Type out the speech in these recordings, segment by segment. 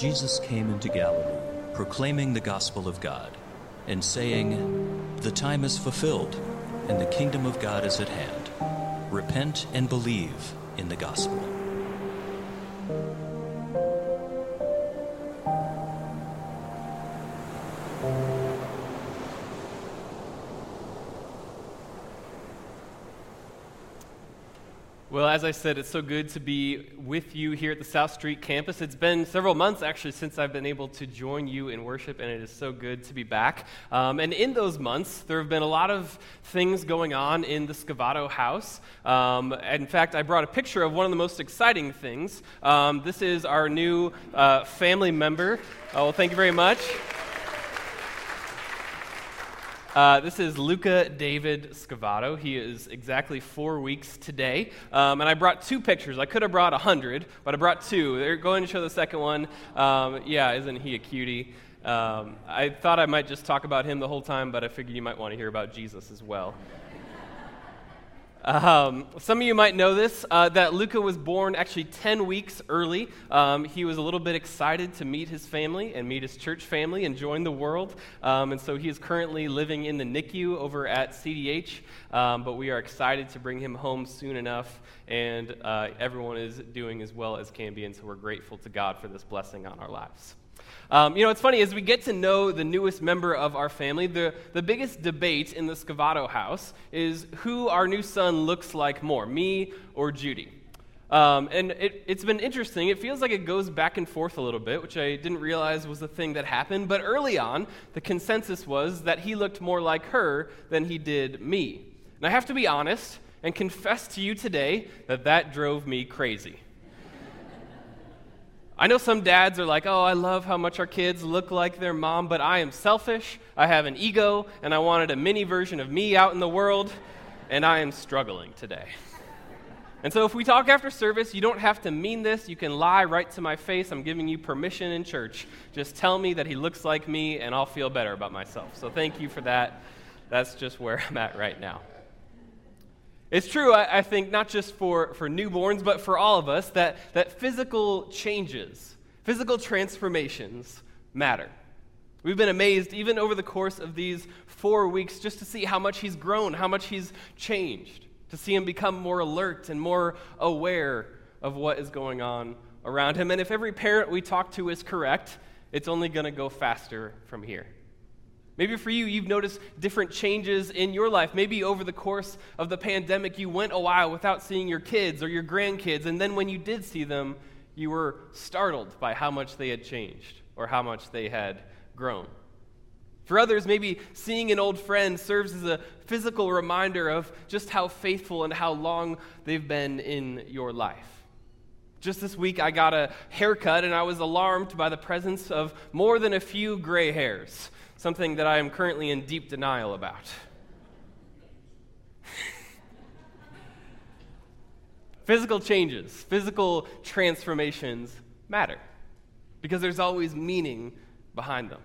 Jesus came into Galilee, proclaiming the gospel of God, and saying, The time is fulfilled, and the kingdom of God is at hand. Repent and believe in the gospel. I said, it's so good to be with you here at the South Street campus. It's been several months actually since I've been able to join you in worship, and it is so good to be back. Um, and in those months, there have been a lot of things going on in the Scavato house. Um, in fact, I brought a picture of one of the most exciting things. Um, this is our new uh, family member. Oh, well, thank you very much. Uh, this is Luca David Scavato. He is exactly four weeks today. Um, and I brought two pictures. I could have brought a hundred, but I brought two. They're going to show the second one. Um, yeah, isn't he a cutie? Um, I thought I might just talk about him the whole time, but I figured you might want to hear about Jesus as well. Um, some of you might know this uh, that Luca was born actually 10 weeks early. Um, he was a little bit excited to meet his family and meet his church family and join the world. Um, and so he is currently living in the NICU over at CDH. Um, but we are excited to bring him home soon enough. And uh, everyone is doing as well as can be. And so we're grateful to God for this blessing on our lives. Um, you know, it's funny, as we get to know the newest member of our family, the, the biggest debate in the Scavato house is who our new son looks like more, me or Judy. Um, and it, has been interesting. It feels like it goes back and forth a little bit, which I didn't realize was the thing that happened. But early on, the consensus was that he looked more like her than he did me. And I have to be honest and confess to you today that that drove me crazy. I know some dads are like, oh, I love how much our kids look like their mom, but I am selfish. I have an ego, and I wanted a mini version of me out in the world, and I am struggling today. And so, if we talk after service, you don't have to mean this. You can lie right to my face. I'm giving you permission in church. Just tell me that he looks like me, and I'll feel better about myself. So, thank you for that. That's just where I'm at right now. It's true, I, I, think, not just for, for newborns, but for all of us, that, that physical changes, physical transformations matter. We've been amazed, even over the course of these four weeks, just to see how much he's grown, how much he's changed, to see him become more alert and more aware of what is going on around him. And if every parent we talk to is correct, it's only going to go faster from here. Maybe for you, you've noticed different changes in your life. Maybe over the course of the pandemic, you went a while without seeing your kids or your grandkids, and then when you did see them, you were startled by how much they had changed or how much they had grown. For others, maybe seeing an old friend serves as a physical reminder of just how faithful and how long they've been in your life. Just this week, I got a haircut and I was alarmed by the presence of more than a few gray hairs something that I am currently in deep denial about. physical changes, physical transformations matter because there's always meaning behind them.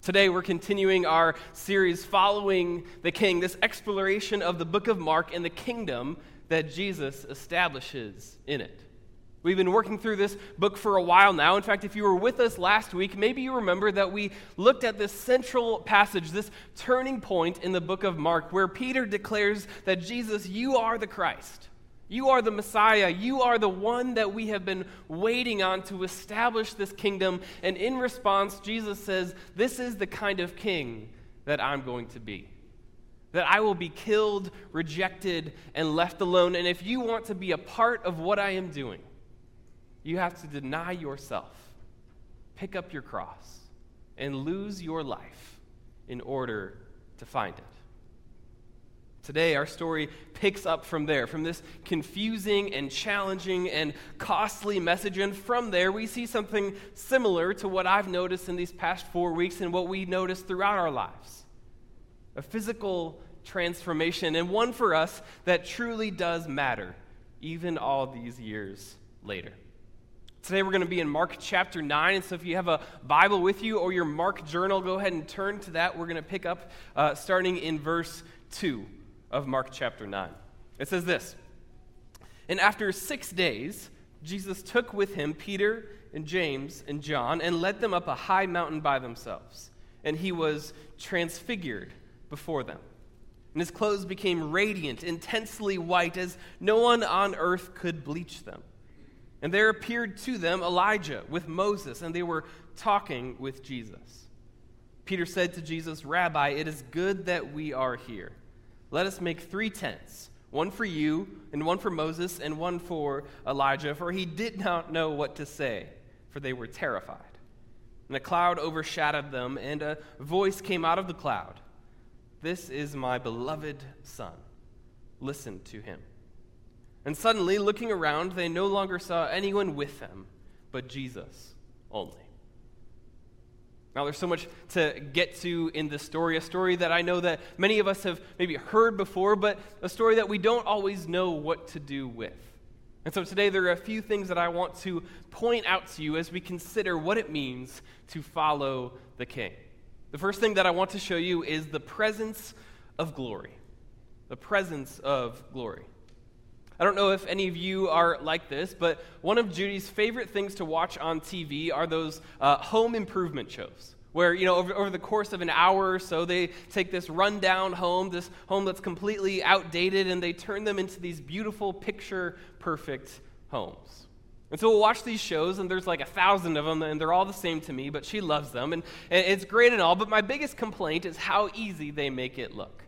Today, we're continuing our series following the King, this exploration of the book of Mark and the kingdom that Jesus establishes in it. We've been working through this book for a while now. In fact, if you were with us last week, maybe you remember that we looked at this central passage, this turning point in the book of Mark, where Peter declares that Jesus, you are the Christ. You are the Messiah. You are the one that we have been waiting on to establish this kingdom. And in response, Jesus says, This is the kind of king that I'm going to be. That I will be killed, rejected, and left alone. And if you want to be a part of what I am doing, you have to deny yourself, pick up your cross, and lose your life in order to find it. Today, our story picks up from there, from this confusing and challenging and costly message. And from there, we see something similar to what I've noticed in these past four weeks and what we noticed throughout our lives a physical transformation, and one for us that truly does matter, even all these years later. Today we're going to be in Mark chapter 9. And so if you have a Bible with you or your Mark journal, go ahead and turn to that. We're going to pick up uh, starting in verse 2 of Mark chapter 9. It says this And after six days, Jesus took with him Peter and James and John and led them up a high mountain by themselves. And he was transfigured before them. And his clothes became radiant, intensely white, as no one on earth could bleach them. And there appeared to them Elijah with Moses, and they were talking with Jesus. Peter said to Jesus, Rabbi, it is good that we are here. Let us make three tents one for you, and one for Moses, and one for Elijah, for he did not know what to say, for they were terrified. And a cloud overshadowed them, and a voice came out of the cloud This is my beloved Son. Listen to him. And suddenly, looking around, they no longer saw anyone with them, but Jesus only. Now, there's so much to get to in this story, a story that I know that many of us have maybe heard before, but a story that we don't always know what to do with. And so today, there are a few things that I want to point out to you as we consider what it means to follow the King. The first thing that I want to show you is the presence of glory. The presence of glory. I don't know if any of you are like this, but one of Judy's favorite things to watch on TV are those uh, home improvement shows. Where, you know, over, over the course of an hour or so, they take this rundown home, this home that's completely outdated, and they turn them into these beautiful, picture perfect homes. And so we'll watch these shows, and there's like a thousand of them, and they're all the same to me, but she loves them, and, and it's great and all. But my biggest complaint is how easy they make it look.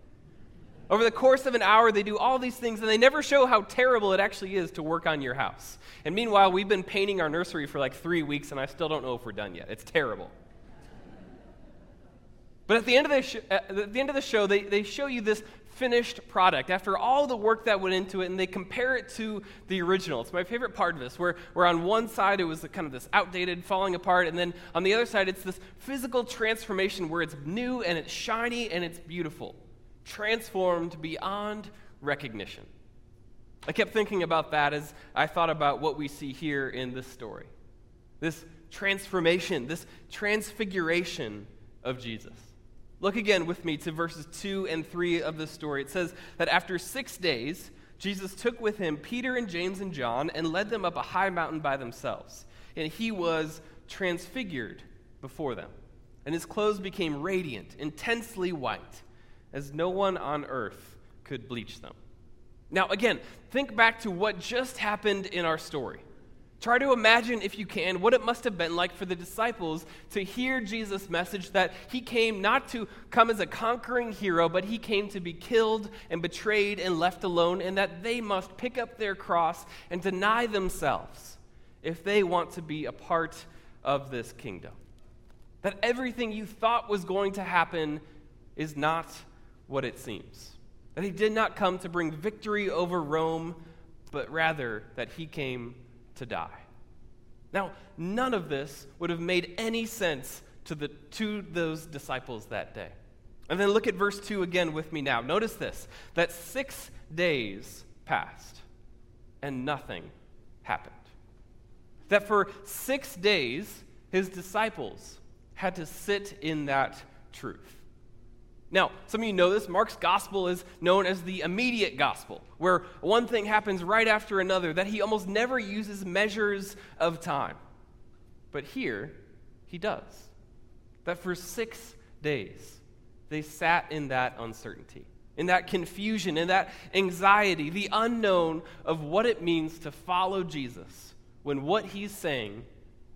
Over the course of an hour, they do all these things, and they never show how terrible it actually is to work on your house. And meanwhile, we've been painting our nursery for like three weeks, and I still don't know if we're done yet. It's terrible. But at the end of the, sh- uh, at the, end of the show, they, they show you this finished product after all the work that went into it, and they compare it to the original. It's my favorite part of this, where, where on one side it was kind of this outdated, falling apart, and then on the other side it's this physical transformation where it's new and it's shiny and it's beautiful transformed beyond recognition. I kept thinking about that as I thought about what we see here in this story this transformation, this transfiguration of Jesus. Look again with me to verses 2 and 3 of this story. It says that after six days, Jesus took with him Peter and James and John and led them up a high mountain by themselves. And he was transfigured before them. And his clothes became radiant, intensely white as no one on earth could bleach them. Now, again, think back to what just happened in our story. Try to imagine, if you can, what it must have been like for the disciples to hear Jesus' message that he came not to come as a conquering hero, but he came to be killed and betrayed and left alone, and that they must pick up their cross and deny themselves if they want to be a part of this kingdom. That everything you thought was going to happen is not what it seems. That he did not come to bring victory over Rome, but rather that he came to die. Now, none of this would have made any sense to, the, to those disciples that day. And then look at verse 2 again with me now. Notice this that six days passed and nothing happened. That for six days, his disciples had to sit in that truth. Now, some of you know this. Mark's gospel is known as the immediate gospel, where one thing happens right after another, that he almost never uses measures of time. But here, he does. That for six days, they sat in that uncertainty, in that confusion, in that anxiety, the unknown of what it means to follow Jesus when what he's saying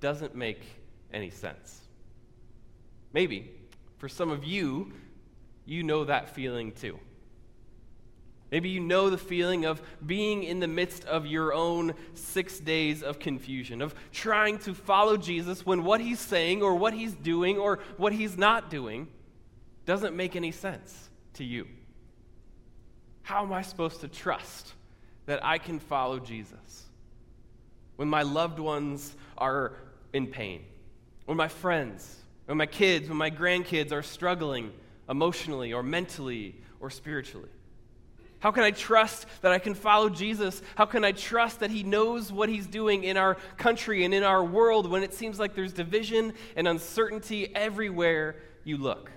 doesn't make any sense. Maybe for some of you, you know that feeling too. Maybe you know the feeling of being in the midst of your own six days of confusion, of trying to follow Jesus when what he's saying or what he's doing or what he's not doing doesn't make any sense to you. How am I supposed to trust that I can follow Jesus when my loved ones are in pain, when my friends, when my kids, when my grandkids are struggling? Emotionally or mentally or spiritually? How can I trust that I can follow Jesus? How can I trust that He knows what He's doing in our country and in our world when it seems like there's division and uncertainty everywhere you look?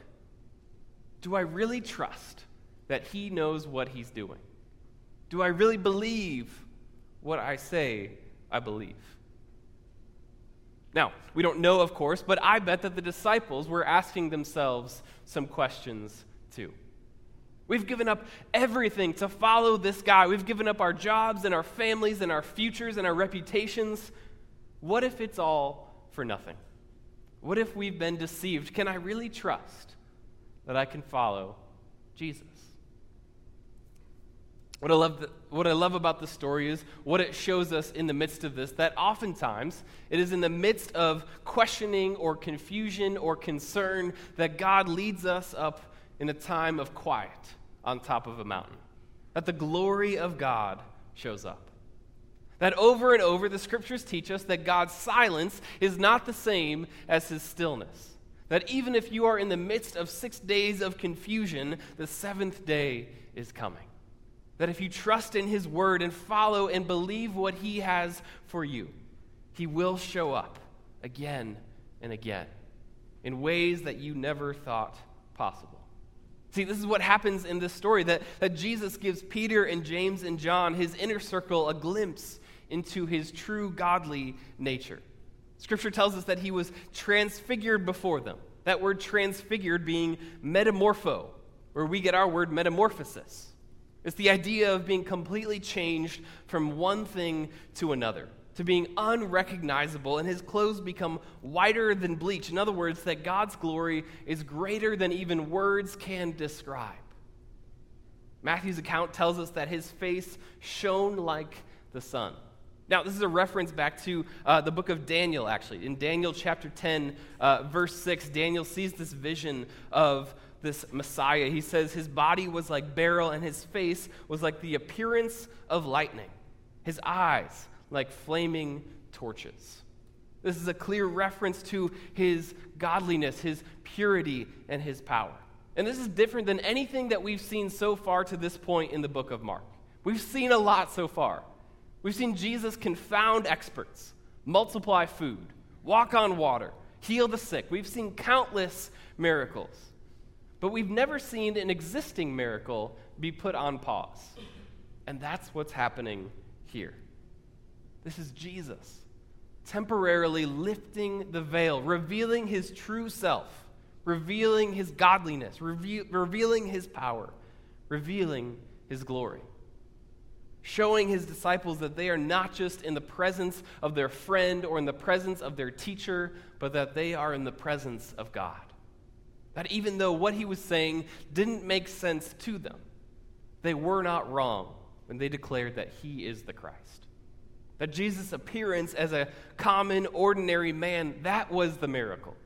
Do I really trust that He knows what He's doing? Do I really believe what I say I believe. Now, we don't know, of course, but I bet that the disciples were asking themselves some questions too. We've given up everything to follow this guy. We've given up our jobs and our families and our futures and our reputations. What if it's all for nothing? What if we've been deceived? Can I really trust that I can follow Jesus? What I, love what I love about the story is what it shows us in the midst of this that oftentimes it is in the midst of questioning or confusion or concern that God leads us up in a time of quiet on top of a mountain. That the glory of God shows up. That over and over, the scriptures teach us that God's silence is not the same as his stillness. That even if you are in the midst of six days of confusion, the seventh day is coming. That if you trust in his word and follow and believe what he has for you, he will show up again and again in ways that you never thought possible. See, this is what happens in this story that, that Jesus gives Peter and James and John, his inner circle, a glimpse into his true godly nature. Scripture tells us that he was transfigured before them. That word transfigured being metamorpho, where we get our word metamorphosis. It's the idea of being completely changed from one thing to another, to being unrecognizable, and his clothes become whiter than bleach. In other words, that God's glory is greater than even words can describe. Matthew's account tells us that his face shone like the sun. Now, this is a reference back to uh, the book of Daniel, actually. In Daniel chapter 10, uh, verse 6, Daniel sees this vision of this Messiah. He says his body was like beryl and his face was like the appearance of lightning, his eyes like flaming torches. This is a clear reference to his godliness, his purity, and his power. And this is different than anything that we've seen so far to this point in the book of Mark. We've seen a lot so far. We've seen Jesus confound experts, multiply food, walk on water, heal the sick. We've seen countless miracles. But we've never seen an existing miracle be put on pause. And that's what's happening here. This is Jesus temporarily lifting the veil, revealing his true self, revealing his godliness, reve- revealing his power, revealing his glory. Showing his disciples that they are not just in the presence of their friend or in the presence of their teacher, but that they are in the presence of God. That even though what he was saying didn't make sense to them, they were not wrong when they declared that he is the Christ. That Jesus' appearance as a common, ordinary man, that was the miracle.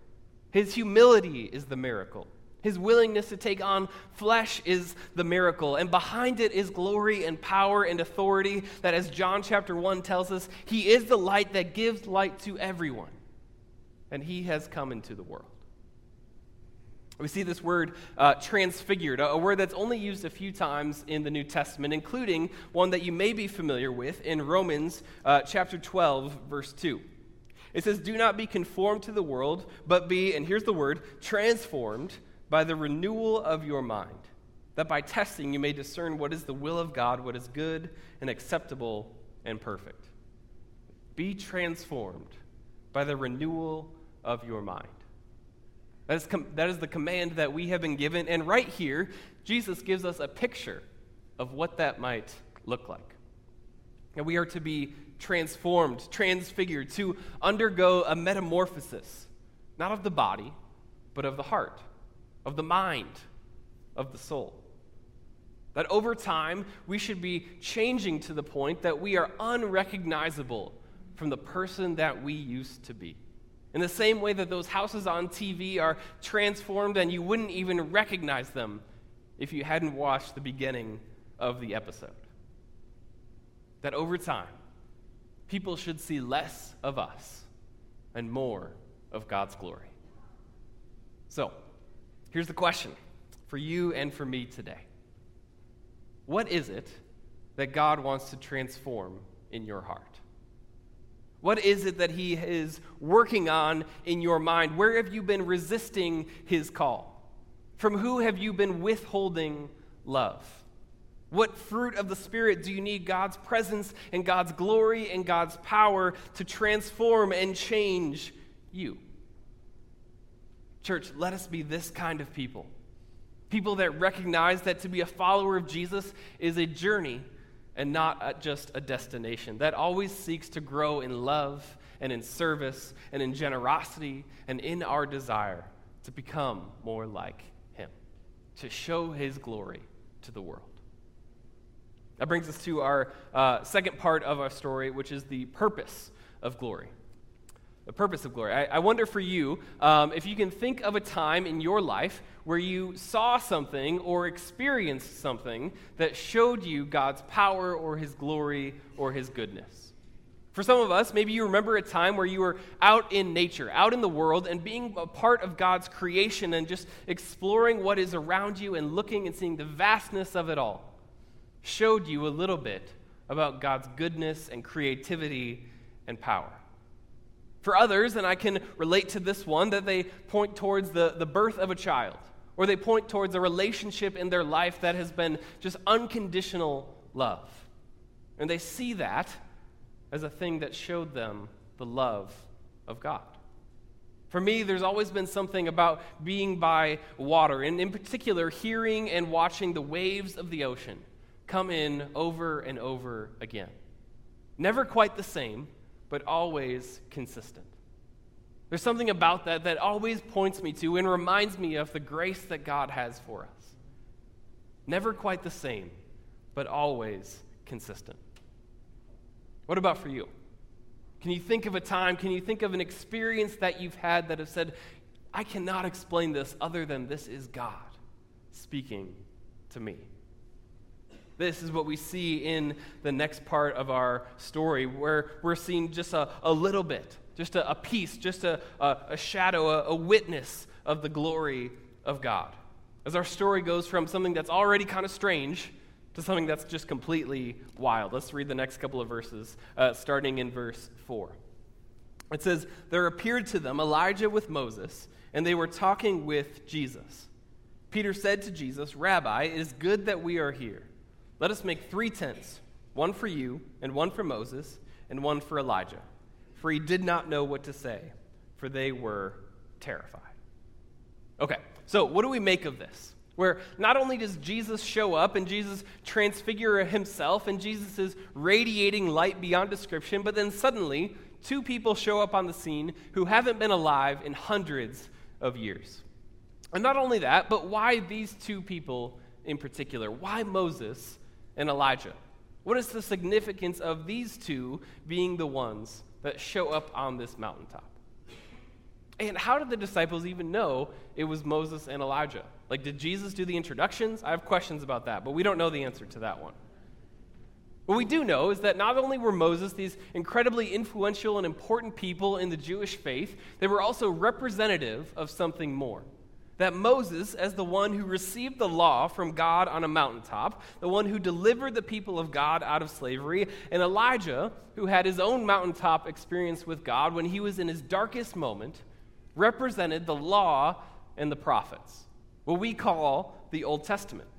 His humility is the miracle. His willingness to take on flesh is the miracle. And behind it is glory and power and authority that, as John chapter 1 tells us, he is the light that gives light to everyone. And he has come into the world. We see this word uh, transfigured, a word that's only used a few times in the New Testament, including one that you may be familiar with in Romans uh, chapter 12, verse 2. It says, Do not be conformed to the world, but be, and here's the word, transformed by the renewal of your mind, that by testing you may discern what is the will of God, what is good and acceptable and perfect. Be transformed by the renewal of your mind. That is, com- that is the command that we have been given. And right here, Jesus gives us a picture of what that might look like. And we are to be transformed, transfigured, to undergo a metamorphosis, not of the body, but of the heart, of the mind, of the soul. That over time, we should be changing to the point that we are unrecognizable from the person that we used to be. In the same way that those houses on TV are transformed and you wouldn't even recognize them if you hadn't watched the beginning of the episode. That over time, people should see less of us and more of God's glory. So, here's the question for you and for me today What is it that God wants to transform in your heart? What is it that He is working on in your mind? Where have you been resisting His call? From who have you been withholding love? What fruit of the Spirit do you need God's presence and God's glory and God's power to transform and change you? Church, let us be this kind of people. People that recognize that to be a follower of Jesus is a journey and not just a destination, that always seeks to grow in love and in service and in generosity and in our desire to become more like Him, to show His glory to the world. That brings us to our uh, second part of our story, which is the purpose of glory. The purpose of glory. I, I wonder for you um, if you can think of a time in your life where you saw something or experienced something that showed you God's power or His glory or His goodness. For some of us, maybe you remember a time where you were out in nature, out in the world, and being a part of God's creation and just exploring what is around you and looking and seeing the vastness of it all showed you a little bit about God's goodness and creativity and power. For others, and I can relate to this one, that they point towards the, the birth of a child, or they point towards a relationship in their life that has been just unconditional love. And they see that as a thing that showed them the love of God. For me, there's always been something about being by water, and in particular, hearing and watching the waves of the ocean come in over and over again. Never quite the same, but always consistent. There's something about that that always points me to and reminds me of the grace that God has for us. Never quite the same, but always consistent. What about for you? Can you think of a time, can you think of an experience that you've had that has said, I cannot explain this other than this is God speaking to me? This is what we see in the next part of our story, where we're seeing just a, a little bit, just a, a piece, just a, a, a shadow, a, a witness of the glory of God. As our story goes from something that's already kind of strange to something that's just completely wild. Let's read the next couple of verses, uh, starting in verse 4. It says, There appeared to them Elijah with Moses, and they were talking with Jesus. Peter said to Jesus, Rabbi, it is good that we are here. Let us make three tents one for you, and one for Moses, and one for Elijah. For he did not know what to say, for they were terrified. Okay, so what do we make of this? Where not only does Jesus show up and Jesus transfigure himself and Jesus is radiating light beyond description, but then suddenly two people show up on the scene who haven't been alive in hundreds of years. And not only that, but why these two people in particular? Why Moses and Elijah? What is the significance of these two being the ones that show up on this mountaintop? And how did the disciples even know it was Moses and Elijah? Like, did Jesus do the introductions? I have questions about that, but we don't know the answer to that one. What we do know is that not only were Moses these incredibly influential and important people in the Jewish faith, they were also representative of something more that Moses, as the one who received the law from God on a mountaintop, the one who delivered the people of God out of slavery, and Elijah, who had his own mountaintop experience with God when he was in his darkest moment, represented the law and the prophets, what we call the Old Testament.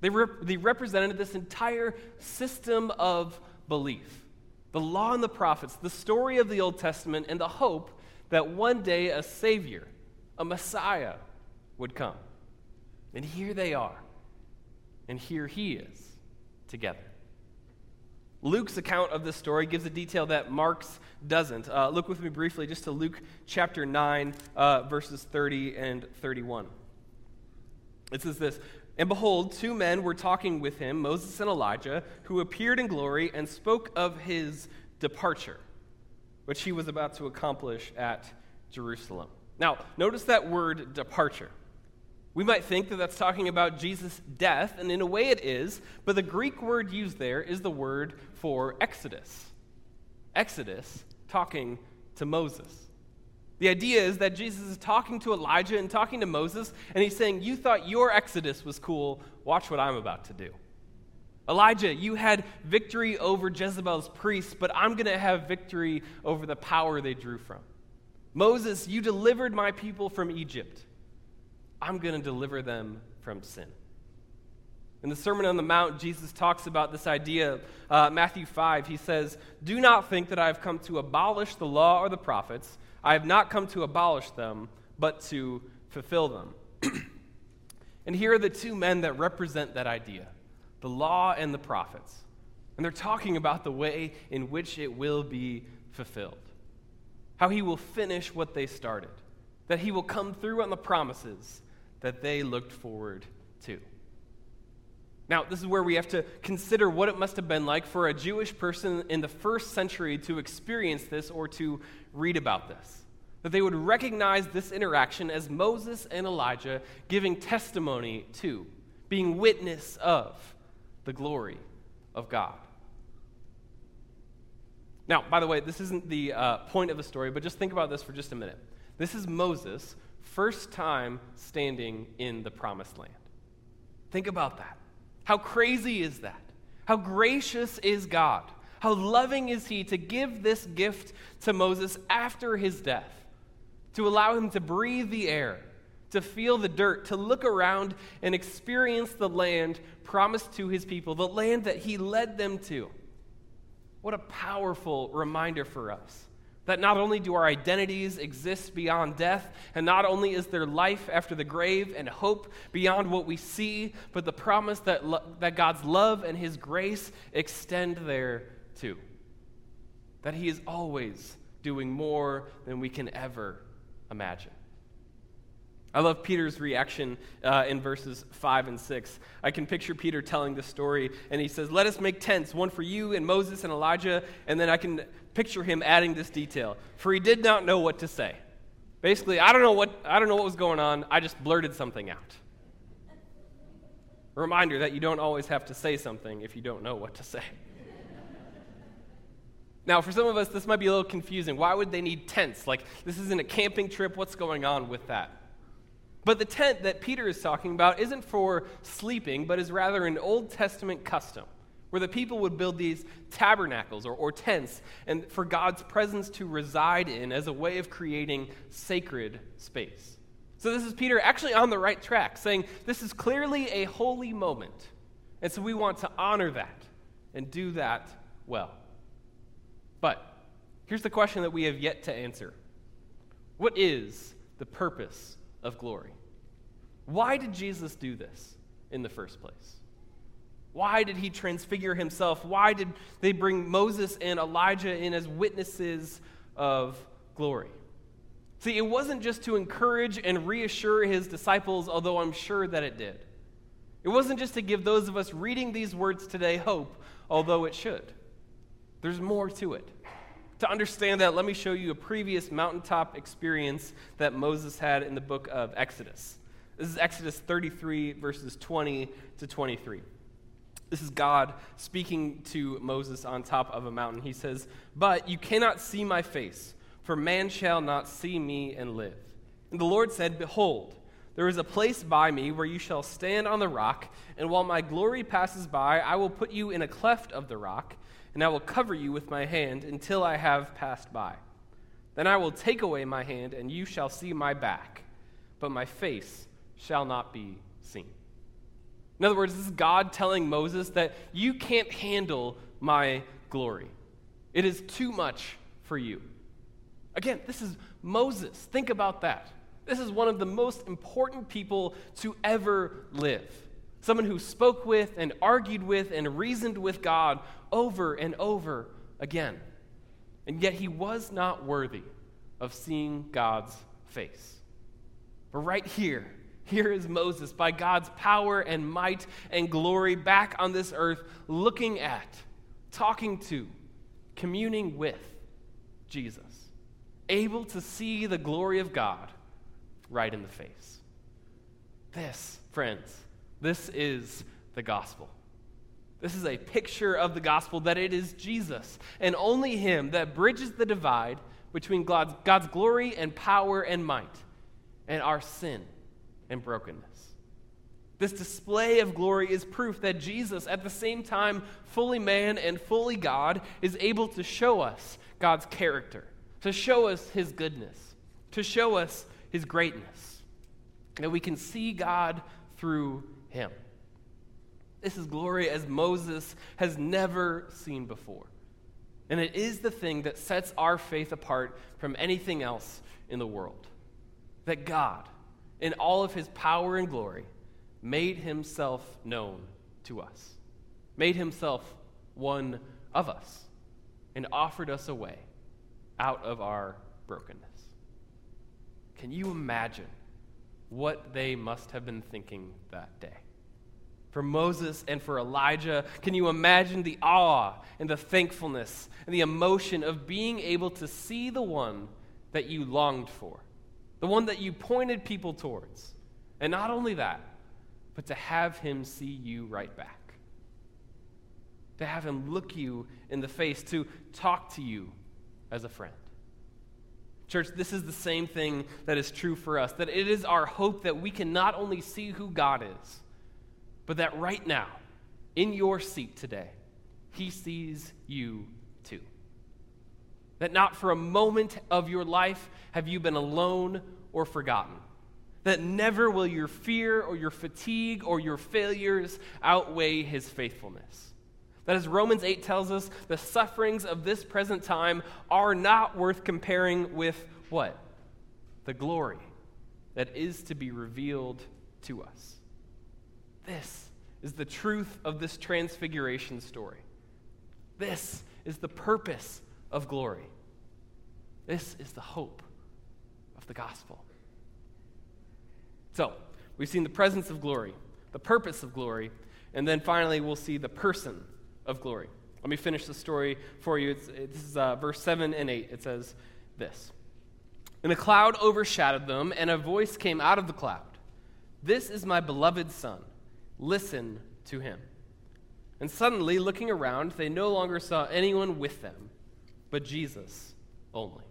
They, rep- they represented this entire system of belief the law and the prophets, the story of the Old Testament, and the hope that one day a Savior, a Messiah, would come. And here they are. And here he is together. Luke's account of this story gives a detail that Mark's doesn't. Uh, look with me briefly just to Luke chapter 9, uh, verses 30 and 31. It says this And behold, two men were talking with him, Moses and Elijah, who appeared in glory and spoke of his departure, which he was about to accomplish at Jerusalem. Now, notice that word departure. We might think that that's talking about Jesus' death, and in a way it is, but the Greek word used there is the word for Exodus. Exodus talking to Moses. The idea is that Jesus is talking to Elijah and talking to Moses, and he's saying, You thought your Exodus was cool. Watch what I'm about to do. Elijah, you had victory over Jezebel's priests, but I'm going to have victory over the power they drew from. Moses, you delivered my people from Egypt. I'm going to deliver them from sin. In the Sermon on the Mount, Jesus talks about this idea. Uh, Matthew 5, he says, Do not think that I have come to abolish the law or the prophets. I have not come to abolish them, but to fulfill them. and here are the two men that represent that idea the law and the prophets. And they're talking about the way in which it will be fulfilled. How he will finish what they started, that he will come through on the promises that they looked forward to. Now, this is where we have to consider what it must have been like for a Jewish person in the first century to experience this or to read about this. That they would recognize this interaction as Moses and Elijah giving testimony to, being witness of the glory of God. Now, by the way, this isn't the uh, point of the story, but just think about this for just a minute. This is Moses' first time standing in the promised land. Think about that. How crazy is that? How gracious is God? How loving is He to give this gift to Moses after his death, to allow him to breathe the air, to feel the dirt, to look around and experience the land promised to his people, the land that he led them to. What a powerful reminder for us that not only do our identities exist beyond death, and not only is there life after the grave and hope beyond what we see, but the promise that, lo- that God's love and His grace extend there too. That He is always doing more than we can ever imagine. I love Peter's reaction uh, in verses 5 and 6. I can picture Peter telling the story, and he says, Let us make tents, one for you and Moses and Elijah. And then I can picture him adding this detail for he did not know what to say. Basically, I don't know what, I don't know what was going on. I just blurted something out. A reminder that you don't always have to say something if you don't know what to say. Now, for some of us, this might be a little confusing. Why would they need tents? Like, this isn't a camping trip. What's going on with that? But the tent that Peter is talking about isn't for sleeping, but is rather an Old Testament custom where the people would build these tabernacles or, or tents and for God's presence to reside in as a way of creating sacred space. So, this is Peter actually on the right track, saying this is clearly a holy moment. And so, we want to honor that and do that well. But here's the question that we have yet to answer What is the purpose of glory? Why did Jesus do this in the first place? Why did he transfigure himself? Why did they bring Moses and Elijah in as witnesses of glory? See, it wasn't just to encourage and reassure his disciples, although I'm sure that it did. It wasn't just to give those of us reading these words today hope, although it should. There's more to it. To understand that, let me show you a previous mountaintop experience that Moses had in the book of Exodus. This is Exodus 33, verses 20 to 23. This is God speaking to Moses on top of a mountain. He says, But you cannot see my face, for man shall not see me and live. And the Lord said, Behold, there is a place by me where you shall stand on the rock, and while my glory passes by, I will put you in a cleft of the rock, and I will cover you with my hand until I have passed by. Then I will take away my hand, and you shall see my back, but my face shall not be seen. In other words, this is God telling Moses that you can't handle my glory. It is too much for you. Again, this is Moses. Think about that. This is one of the most important people to ever live. Someone who spoke with and argued with and reasoned with God over and over again. And yet he was not worthy of seeing God's face. But right here, here is Moses, by God's power and might and glory, back on this earth, looking at, talking to, communing with Jesus, able to see the glory of God right in the face. This, friends, this is the gospel. This is a picture of the gospel that it is Jesus and only Him that bridges the divide between God's, God's glory and power and might and our sin and brokenness. This display of glory is proof that Jesus, at the same time fully man and fully God, is able to show us God's character, to show us his goodness, to show us his greatness, that we can see God through him. This is glory as Moses has never seen before. And it is the thing that sets our faith apart from anything else in the world. That God, in all of his power and glory, made himself known to us, made himself one of us, and offered us a way out of our brokenness. Can you imagine what they must have been thinking that day? For Moses and for Elijah, can you imagine the awe and the thankfulness and the emotion of being able to see the one that you longed for, the one that you pointed people towards? And not only that, but to have him see you right back. To have him look you in the face, to talk to you as a friend. Church, this is the same thing that is true for us. That it is our hope that we can not only see who God is, but that right now, in your seat today, He sees you. That not for a moment of your life have you been alone or forgotten. That never will your fear or your fatigue or your failures outweigh His faithfulness. That, as Romans 8 tells us, the sufferings of this present time are not worth comparing with what? The glory that is to be revealed to us. This is the truth of this transfiguration story. This is the purpose of glory. This is the hope of the gospel. So, we've seen the presence of glory, the purpose of glory, and then finally we'll see the person of glory. Let me finish the story for you. It's, this is uh, verse 7 and 8. It says this And a cloud overshadowed them, and a voice came out of the cloud This is my beloved Son. Listen to him. And suddenly, looking around, they no longer saw anyone with them, but Jesus only.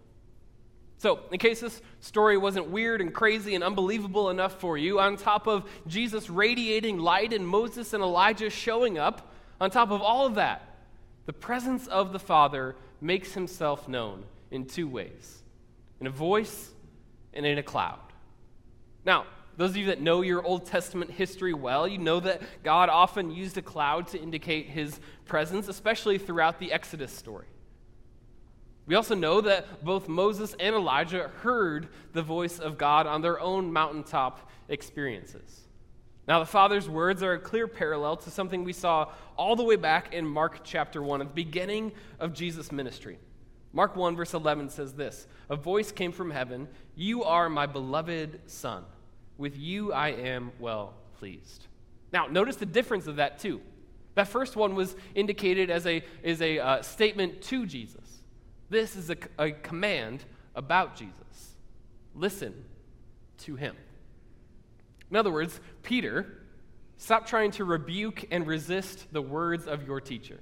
So, in case this story wasn't weird and crazy and unbelievable enough for you, on top of Jesus radiating light and Moses and Elijah showing up, on top of all of that, the presence of the Father makes himself known in two ways in a voice and in a cloud. Now, those of you that know your Old Testament history well, you know that God often used a cloud to indicate his presence, especially throughout the Exodus story. We also know that both Moses and Elijah heard the voice of God on their own mountaintop experiences. Now, the Father's words are a clear parallel to something we saw all the way back in Mark chapter 1, at the beginning of Jesus' ministry. Mark 1, verse 11 says this A voice came from heaven You are my beloved Son. With you I am well pleased. Now, notice the difference of that, too. That first one was indicated as a, as a uh, statement to Jesus. This is a, a command about Jesus. Listen to him. In other words, Peter, stop trying to rebuke and resist the words of your teacher.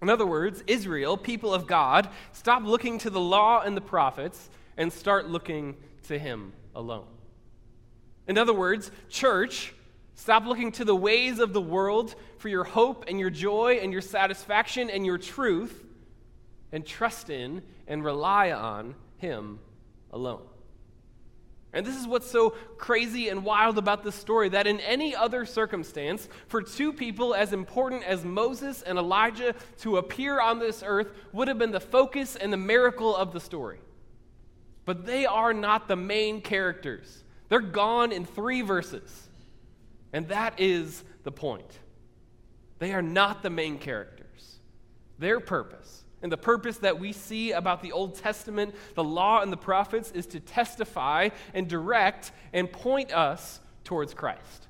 In other words, Israel, people of God, stop looking to the law and the prophets and start looking to him alone. In other words, church, stop looking to the ways of the world for your hope and your joy and your satisfaction and your truth and trust in and rely on him alone. And this is what's so crazy and wild about this story that in any other circumstance, for two people as important as Moses and Elijah to appear on this earth would have been the focus and the miracle of the story. But they are not the main characters, they're gone in three verses. And that is the point. They are not the main characters. Their purpose and the purpose that we see about the Old Testament, the law, and the prophets is to testify and direct and point us towards Christ.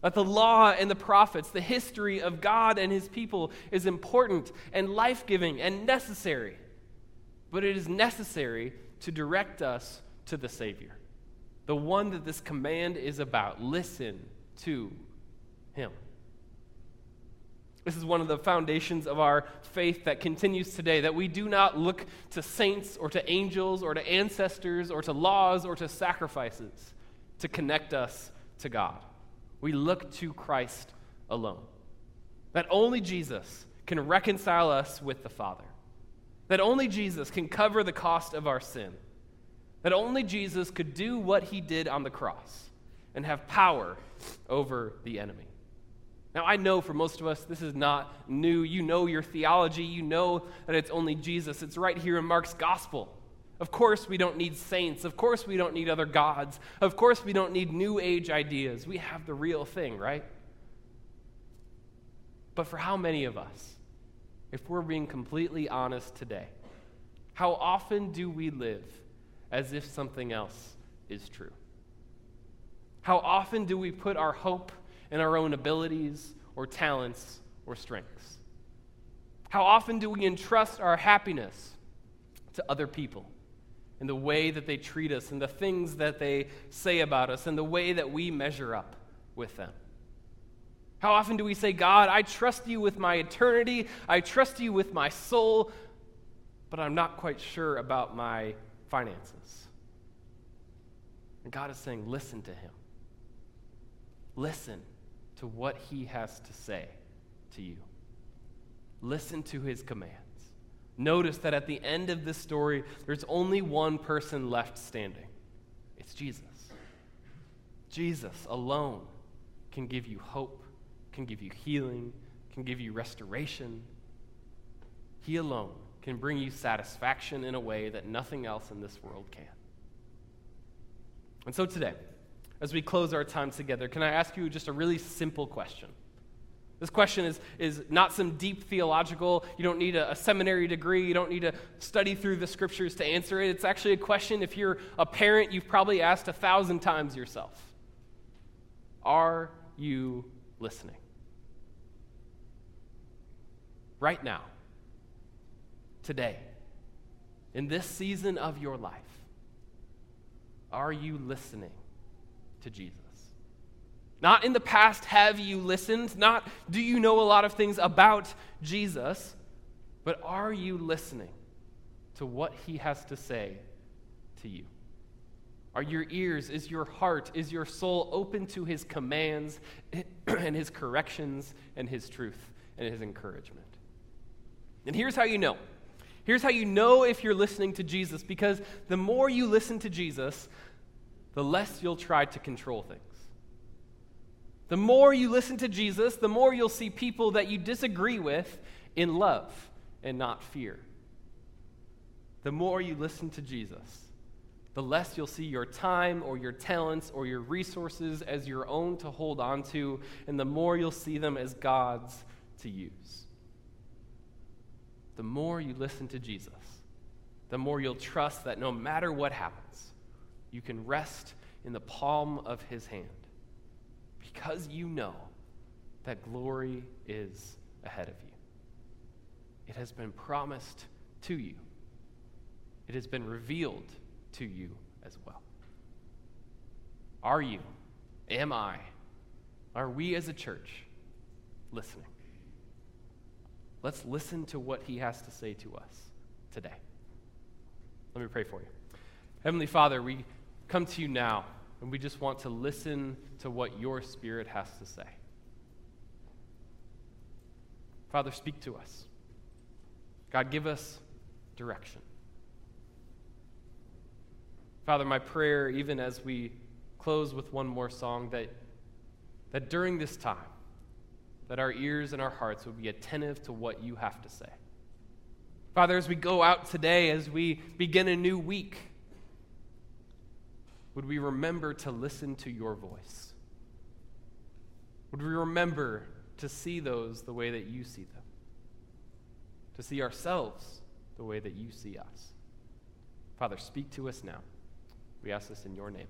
That the law and the prophets, the history of God and his people, is important and life giving and necessary. But it is necessary to direct us to the Savior, the one that this command is about. Listen to him. This is one of the foundations of our faith that continues today that we do not look to saints or to angels or to ancestors or to laws or to sacrifices to connect us to God. We look to Christ alone. That only Jesus can reconcile us with the Father. That only Jesus can cover the cost of our sin. That only Jesus could do what he did on the cross and have power over the enemy. Now, I know for most of us, this is not new. You know your theology, you know that it's only Jesus. It's right here in Mark's gospel. Of course, we don't need saints. Of course, we don't need other gods. Of course, we don't need new age ideas. We have the real thing, right? But for how many of us, if we're being completely honest today, how often do we live as if something else is true? How often do we put our hope in our own abilities or talents or strengths? How often do we entrust our happiness to other people? and the way that they treat us and the things that they say about us and the way that we measure up with them. How often do we say, God, I trust you with my eternity, I trust you with my soul, but I'm not quite sure about my finances? And God is saying, listen to him. Listen to what he has to say to you. Listen to his commands. Notice that at the end of this story, there's only one person left standing it's Jesus. Jesus alone can give you hope, can give you healing, can give you restoration. He alone can bring you satisfaction in a way that nothing else in this world can. And so today, as we close our time together, can I ask you just a really simple question? This question is, is not some deep theological, you don't need a, a, seminary degree, you don't need to study through the scriptures to answer it. It's actually a question, if you're a parent, you've probably asked a thousand times yourself Are you listening? Right now, today, in this season of your life, are you listening to Jesus? Not in the past, have you listened? Not do you know a lot of things about Jesus? But are you listening to what he has to say to you? Are your ears, is your heart, is your soul open to his commands and his corrections and his truth and his encouragement? And here's how you know. Here's how you know if you're listening to Jesus because the more you listen to Jesus, the less you'll try to control things. The more you listen to Jesus, the more you'll see people that you disagree with in love and not fear. The more you listen to Jesus, the less you'll see your time or your talents or your resources as your own to hold on to, and the more you'll see them as God's to use. The more you listen to Jesus, the more you'll trust that no matter what happens, you can rest in the palm of his hand because you know that glory is ahead of you. It has been promised to you, it has been revealed to you as well. Are you, am I, are we as a church listening? Let's listen to what he has to say to us today. Let me pray for you. Heavenly Father, we come to you now. And we just want to listen to what your Spirit has to say. Father, speak to us. God, give us direction. Father, my prayer, even as we close with one more song, that, that during this time, that our ears and our hearts would be attentive to what you have to say. Father, as we go out today, as we begin a new week, would we remember to listen to your voice? Would we remember to see those the way that you see them? To see ourselves the way that you see us? Father, speak to us now. We ask this in your name.